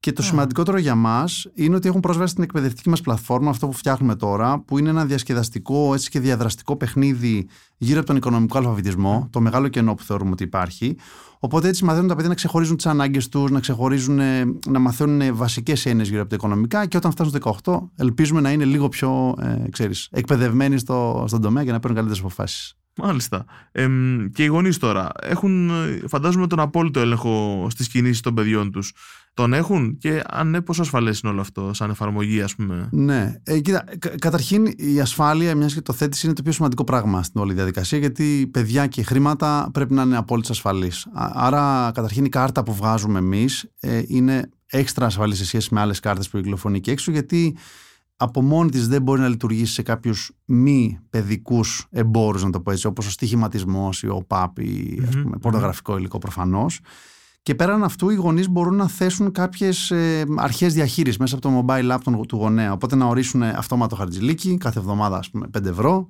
Και το σημαντικότερο για μας είναι ότι έχουν πρόσβαση στην εκπαιδευτική μας πλατφόρμα, αυτό που φτιάχνουμε τώρα, που είναι ένα διασκεδαστικό έτσι και διαδραστικό παιχνίδι γύρω από τον οικονομικό αλφαβητισμό, το μεγάλο κενό που θεωρούμε ότι υπάρχει. Οπότε έτσι μαθαίνουν τα παιδιά να ξεχωρίζουν τις ανάγκες τους, να ξεχωρίζουν, να μαθαίνουν βασικές έννοιες γύρω από τα οικονομικά και όταν φτάσουν στο 18, ελπίζουμε να είναι λίγο πιο ε, ξέρεις, εκπαιδευμένοι στο, στον τομέα και να παίρνουν καλύτερες αποφάσεις. Μάλιστα. Ε, και οι γονείς τώρα έχουν, φαντάζομαι, τον απόλυτο έλεγχο στις κινήσεις των παιδιών τους. Τον έχουν; Και αν ναι, πόσο ασφαλές είναι όλο αυτό, σαν εφαρμογή, ας πούμε; Ναι. Ε, κοίτα, καταρχήν η ασφάλεια, μιας και το θέτηση, είναι το πιο σημαντικό πράγμα στην όλη διαδικασία, γιατί παιδιά και χρήματα πρέπει να είναι απόλυτα ασφαλείς. Άρα, καταρχήν η κάρτα που βγάζουμε εμείς ε, είναι έξτρα ασφαλής σε σχέση με άλλες κάρτες που κυκλοφορούν και έξω, γιατί από μόνη της δεν μπορεί να λειτουργήσει σε κάποιους μη παιδικούς εμπόρους, να το πω έτσι, όπως ο στοιχηματισμός ή ο ΠΑΠ ή ας πούμε, πορνογραφικό υλικό προφανώς. Και πέραν αυτού οι γονείς μπορούν να θέσουν κάποιες ε, αρχές διαχείρισης μέσα από το mobile app του γονέα. Οπότε να ορίσουν αυτόματο χαρτζηλίκι κάθε εβδομάδα ας πούμε 5 ευρώ,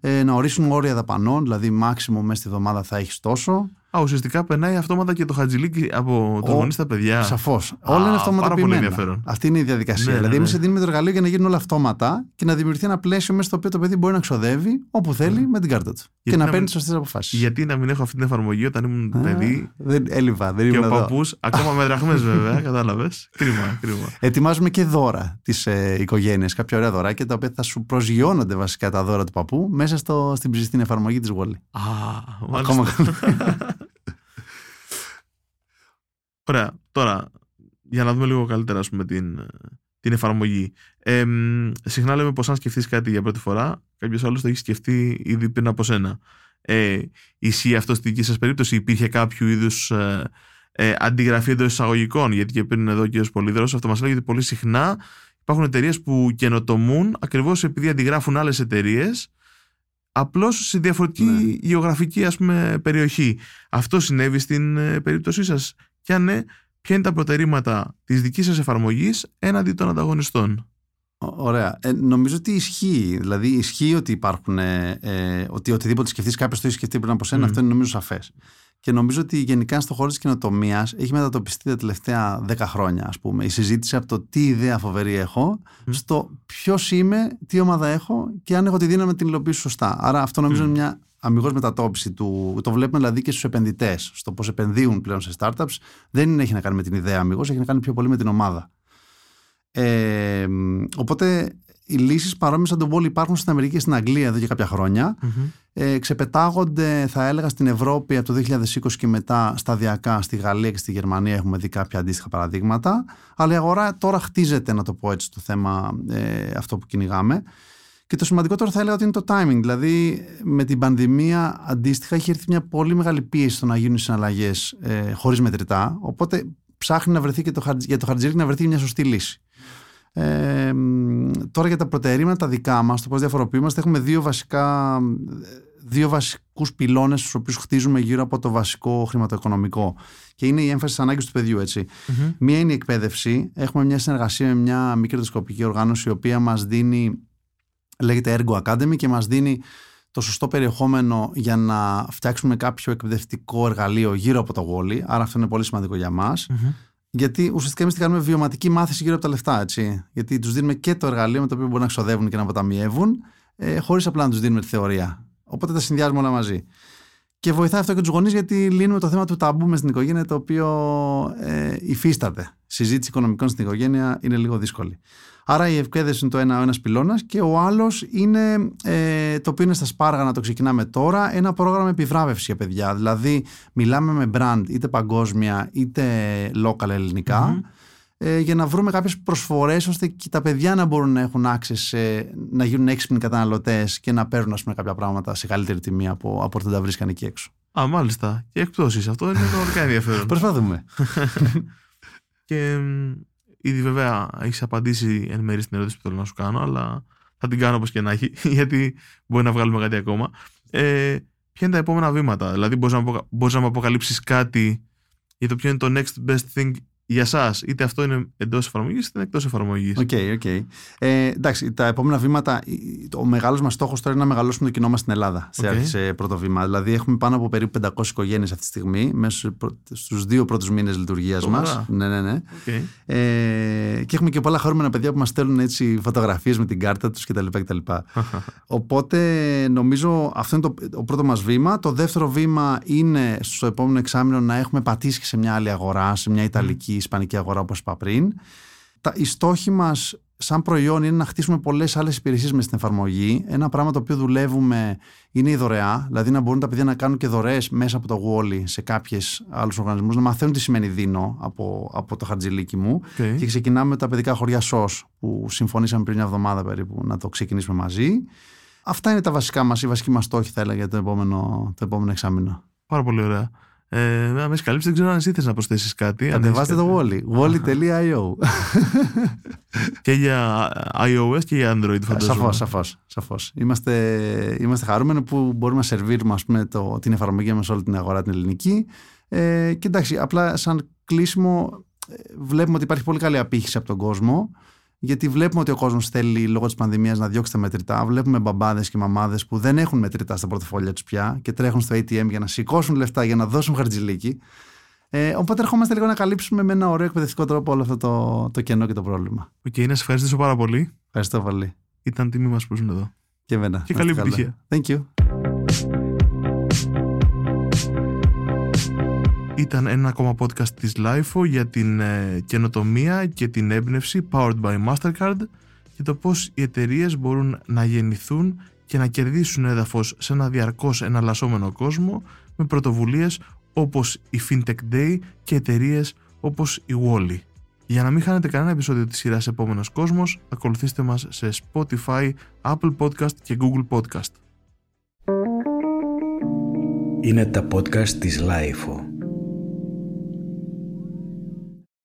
ε, να ορίσουν όρια δαπανών, δηλαδή μάξιμο μέσα στη εβδομάδα θα έχεις τόσο. Α, ουσιαστικά περνάει αυτόματα και το χατζηλίκι από το γονείς στα παιδιά. Σαφώς. Όλα είναι αυτοματοποιημένα. Αυτή είναι η διαδικασία. Ναι, δηλαδή, ναι, εμεί ναι. δίνουμε το εργαλείο για να γίνουν όλα αυτόματα και να δημιουργηθεί ένα πλαίσιο μέσα στο οποίο το παιδί μπορεί να ξοδεύει όπου θέλει ναι. με την κάρτα του. Γιατί και να, παίρνει τις σωστές αποφάσεις. Γιατί να μην έχω αυτή την εφαρμογή όταν ήμουν Α, παιδί. Δεν έλειπα, δεν Και ο παππούς, ακόμα με δραχμές [laughs] βέβαια, κατάλαβες. Κρίμα, κρίμα. Ετοιμάζουμε και δώρα τι ε, οικογένειε, κάποια ωραία δωράκια τα οποία θα σου προσγειώνονται βασικά τα δώρα του παππού μέσα στο, στην εφαρμογή της Wally. Α, μάλιστα. [laughs] Ωραία. Τώρα, για να δούμε λίγο καλύτερα ας πούμε, την, την εφαρμογή. Ε, συχνά λέμε πως αν σκεφτείς κάτι για πρώτη φορά, κάποιος άλλος το έχει σκεφτεί ήδη πριν από σένα. Ε, ισχύει αυτό στη δική σας περίπτωση, υπήρχε κάποιο είδους ε, ε, αντιγραφή εντός εισαγωγικών, γιατί και πριν εδώ ο κ. Πολύδρος, αυτό μας λέει ότι πολύ συχνά υπάρχουν εταιρείες που καινοτομούν ακριβώς επειδή αντιγράφουν άλλες εταιρείες απλώς σε διαφορετική ναι. γεωγραφική ας πούμε, περιοχή. Αυτό συνέβη στην ε, περίπτωσή σας; Και αν ναι, ποια είναι τα προτερήματα της δικής σας εφαρμογής έναντι των ανταγωνιστών; Ωραία. Ε, νομίζω ότι ισχύει. Δηλαδή, ισχύει ότι υπάρχουν. Ε, ε ότι οτιδήποτε σκεφτείς, κάποιος το έχει σκεφτεί πριν από σένα, αυτό είναι νομίζω σαφές. Και νομίζω ότι γενικά στον χώρο της καινοτομίας έχει μετατοπιστεί τα τελευταία 10 χρόνια, ας πούμε, η συζήτηση από το τι ιδέα φοβερή έχω, στο ποιος είμαι, τι ομάδα έχω και αν έχω τη δύναμη να την υλοποιήσω σωστά. Άρα, αυτό νομίζω είναι μια αμυγός μετατόπιση του. Το βλέπουμε δηλαδή και στους επενδυτές, στο πώς επενδύουν πλέον σε startups. Δεν έχει να κάνει με την ιδέα αμυγός, έχει να κάνει πιο πολύ με την ομάδα. Ε, οπότε οι λύσεις παρόμοιες σαν τον Wall υπάρχουν στην Αμερική και στην Αγγλία εδώ και κάποια χρόνια. Mm-hmm. Ε, ξεπετάγονται, θα έλεγα, στην Ευρώπη από το 2020 και μετά σταδιακά στη Γαλλία και στη Γερμανία. Έχουμε δει κάποια αντίστοιχα παραδείγματα. Αλλά η αγορά τώρα χτίζεται, να το πω έτσι, το θέμα ε, αυτό που κυνηγάμε. Και το σημαντικότερο θα έλεγα ότι είναι το timing. Δηλαδή, με την πανδημία αντίστοιχα έχει έρθει μια πολύ μεγάλη πίεση στο να γίνουν συναλλαγές ε, χωρίς μετρητά. Οπότε ψάχνει να βρεθεί και το, για το χαρτζήρι να βρεθεί μια σωστή λύση. Ε, τώρα για τα προτερήματα τα δικά μας, το πώς διαφοροποιούμαστε, έχουμε δύο βασικά δύο βασικούς πυλώνες στους οποίους χτίζουμε γύρω από το βασικό χρηματοοικονομικό. Και είναι η έμφαση στις ανάγκες του παιδιού έτσι. Μία είναι η εκπαίδευση, έχουμε μια συνεργασία με μια μη κερδοσκοπική οργάνωση η οποία μας δίνει, λέγεται Ergo Academy και μας δίνει το σωστό περιεχόμενο για να φτιάξουμε κάποιο εκπαιδευτικό εργαλείο γύρω από το Wally, άρα αυτό είναι πολύ σημαντικό για μας. Γιατί ουσιαστικά εμείς κάνουμε βιωματική μάθηση γύρω από τα λεφτά. Έτσι. Γιατί τους δίνουμε και το εργαλείο με το οποίο μπορούν να ξοδεύουν και να αποταμιεύουν, ε, χωρίς απλά να τους δίνουμε τη θεωρία. Οπότε τα συνδυάζουμε όλα μαζί. Και βοηθάει αυτό και τους γονείς γιατί λύνουμε το θέμα του ταμπού μες στην οικογένεια, το οποίο ε, υφίσταται. Συζήτηση οικονομικών στην οικογένεια είναι λίγο δύσκολη. Άρα η ευκαίδευση είναι το ένα, ο ένας πυλώνας και ο άλλος είναι ε, το οποίο είναι στα σπάργα να το ξεκινάμε τώρα, ένα πρόγραμμα επιβράβευσης για παιδιά. Δηλαδή, μιλάμε με brand είτε παγκόσμια είτε local ελληνικα ε, για να βρούμε κάποιες προσφορές ώστε και τα παιδιά να μπορούν να έχουν access, να γίνουν έξυπνοι καταναλωτές και να παίρνουν ας πούμε, κάποια πράγματα σε καλύτερη τιμή από, από όταν τα βρίσκαν εκεί έξω. Α, μάλιστα. Και εκπτώσεις. Αυτό είναι πραγματικά ενδιαφέρον. [laughs] Προσπαθούμε. [laughs] και ήδη βέβαια έχεις απαντήσει εν μέρει στην ερώτηση που θέλω να σου κάνω, αλλά θα την κάνω όπως και να έχει, [laughs] γιατί μπορεί να βγάλουμε κάτι ακόμα. Ε, ποια είναι τα επόμενα βήματα, Δηλαδή, μπορείς να, μπορείς να μου αποκαλύψεις κάτι για το ποιο είναι το next best thing για εσάς, είτε αυτό είναι εντός εφαρμογής είτε εκτός εφαρμογής. OK, okay, okay. ε, εντάξει, τα επόμενα βήματα. Ο μεγάλος μας στόχος τώρα είναι να μεγαλώσουμε το κοινό μας στην Ελλάδα. Okay. Σε, πρώτο βήμα. Δηλαδή, έχουμε πάνω από περίπου 500 οικογένειες αυτή τη στιγμή, μέσα στους δύο πρώτους μήνες λειτουργίας μας. Ναι, ναι, ναι. Okay. Ε, και έχουμε και πολλά χαρούμενα παιδιά που μας στέλνουν έτσι φωτογραφίες με την κάρτα τους κτλ. κτλ. [laughs] Οπότε, νομίζω αυτό είναι το, το πρώτο μας βήμα. Το δεύτερο βήμα είναι στο επόμενο εξάμεινο να έχουμε πατήσει σε μια άλλη αγορά, σε μια Ιταλική η ισπανική αγορά όπως είπα πριν. Τα, οι στόχοι μας σαν προϊόν είναι να χτίσουμε πολλές άλλες υπηρεσίες μες στην εφαρμογή. Ένα πράγμα το οποίο δουλεύουμε είναι η δωρεά, δηλαδή να μπορούν τα παιδιά να κάνουν και δωρεές μέσα από το Wally σε κάποιες άλλους οργανισμούς, να μαθαίνουν τι σημαίνει δίνω από, από το χαρτζηλίκι μου. Okay. Και ξεκινάμε με τα παιδικά χωριά ΣΟΣ που συμφωνήσαμε πριν μια εβδομάδα περίπου να το ξεκινήσουμε μαζί. Αυτά είναι τα βασικά μας, οι βασικοί μας στόχοι θα έλεγα για το επόμενο, το επόμενο εξάμεινο. Πάρα πολύ ωραία. Ε, με έχει καλύψει, δεν ξέρω αν εσύ θες να προσθέσεις κάτι. Κατεβάστε το Wally. Wally.io. [laughs] και για iOS και για Android, φαντάζομαι. Σαφώς, σαφώς, Είμαστε, είμαστε χαρούμενοι που μπορούμε να σερβίρουμε ας πούμε, το, την εφαρμογή μας όλη την αγορά την ελληνική. Ε, και εντάξει, απλά σαν κλείσιμο ε, βλέπουμε ότι υπάρχει πολύ καλή απήχηση από τον κόσμο γιατί βλέπουμε ότι ο κόσμος θέλει λόγω της πανδημίας να διώξει τα μετρητά. Βλέπουμε μπαμπάδες και μαμάδες που δεν έχουν μετρητά στα πορτοφόλια τους πια και τρέχουν στο ATM για να σηκώσουν λεφτά για να δώσουν χαρτζηλίκι. Ε, οπότε ερχόμαστε λίγο να καλύψουμε με ένα ωραίο εκπαιδευτικό τρόπο όλο αυτό το, το κενό και το πρόβλημα. OK, okay, να σε ευχαριστήσω πάρα πολύ. Ευχαριστώ πολύ. Ήταν τιμή μας που ήσουν εδώ. Και εμένα. Και καλή επιτυχία. Thank you. Ήταν ένα ακόμα podcast της LIFO για την ε, καινοτομία και την έμπνευση powered by Mastercard και το πώς οι εταιρείες μπορούν να γεννηθούν και να κερδίσουν έδαφος σε ένα διαρκώς εναλλασσόμενο κόσμο με πρωτοβουλίες όπως η FinTech Day και εταιρείες όπως η Wally. Για να μην χάνετε κανένα επεισόδιο της σειράς Επόμενος Κόσμος, ακολουθήστε μας σε Spotify, Apple Podcast και Google Podcast. Είναι τα podcast της LIFO.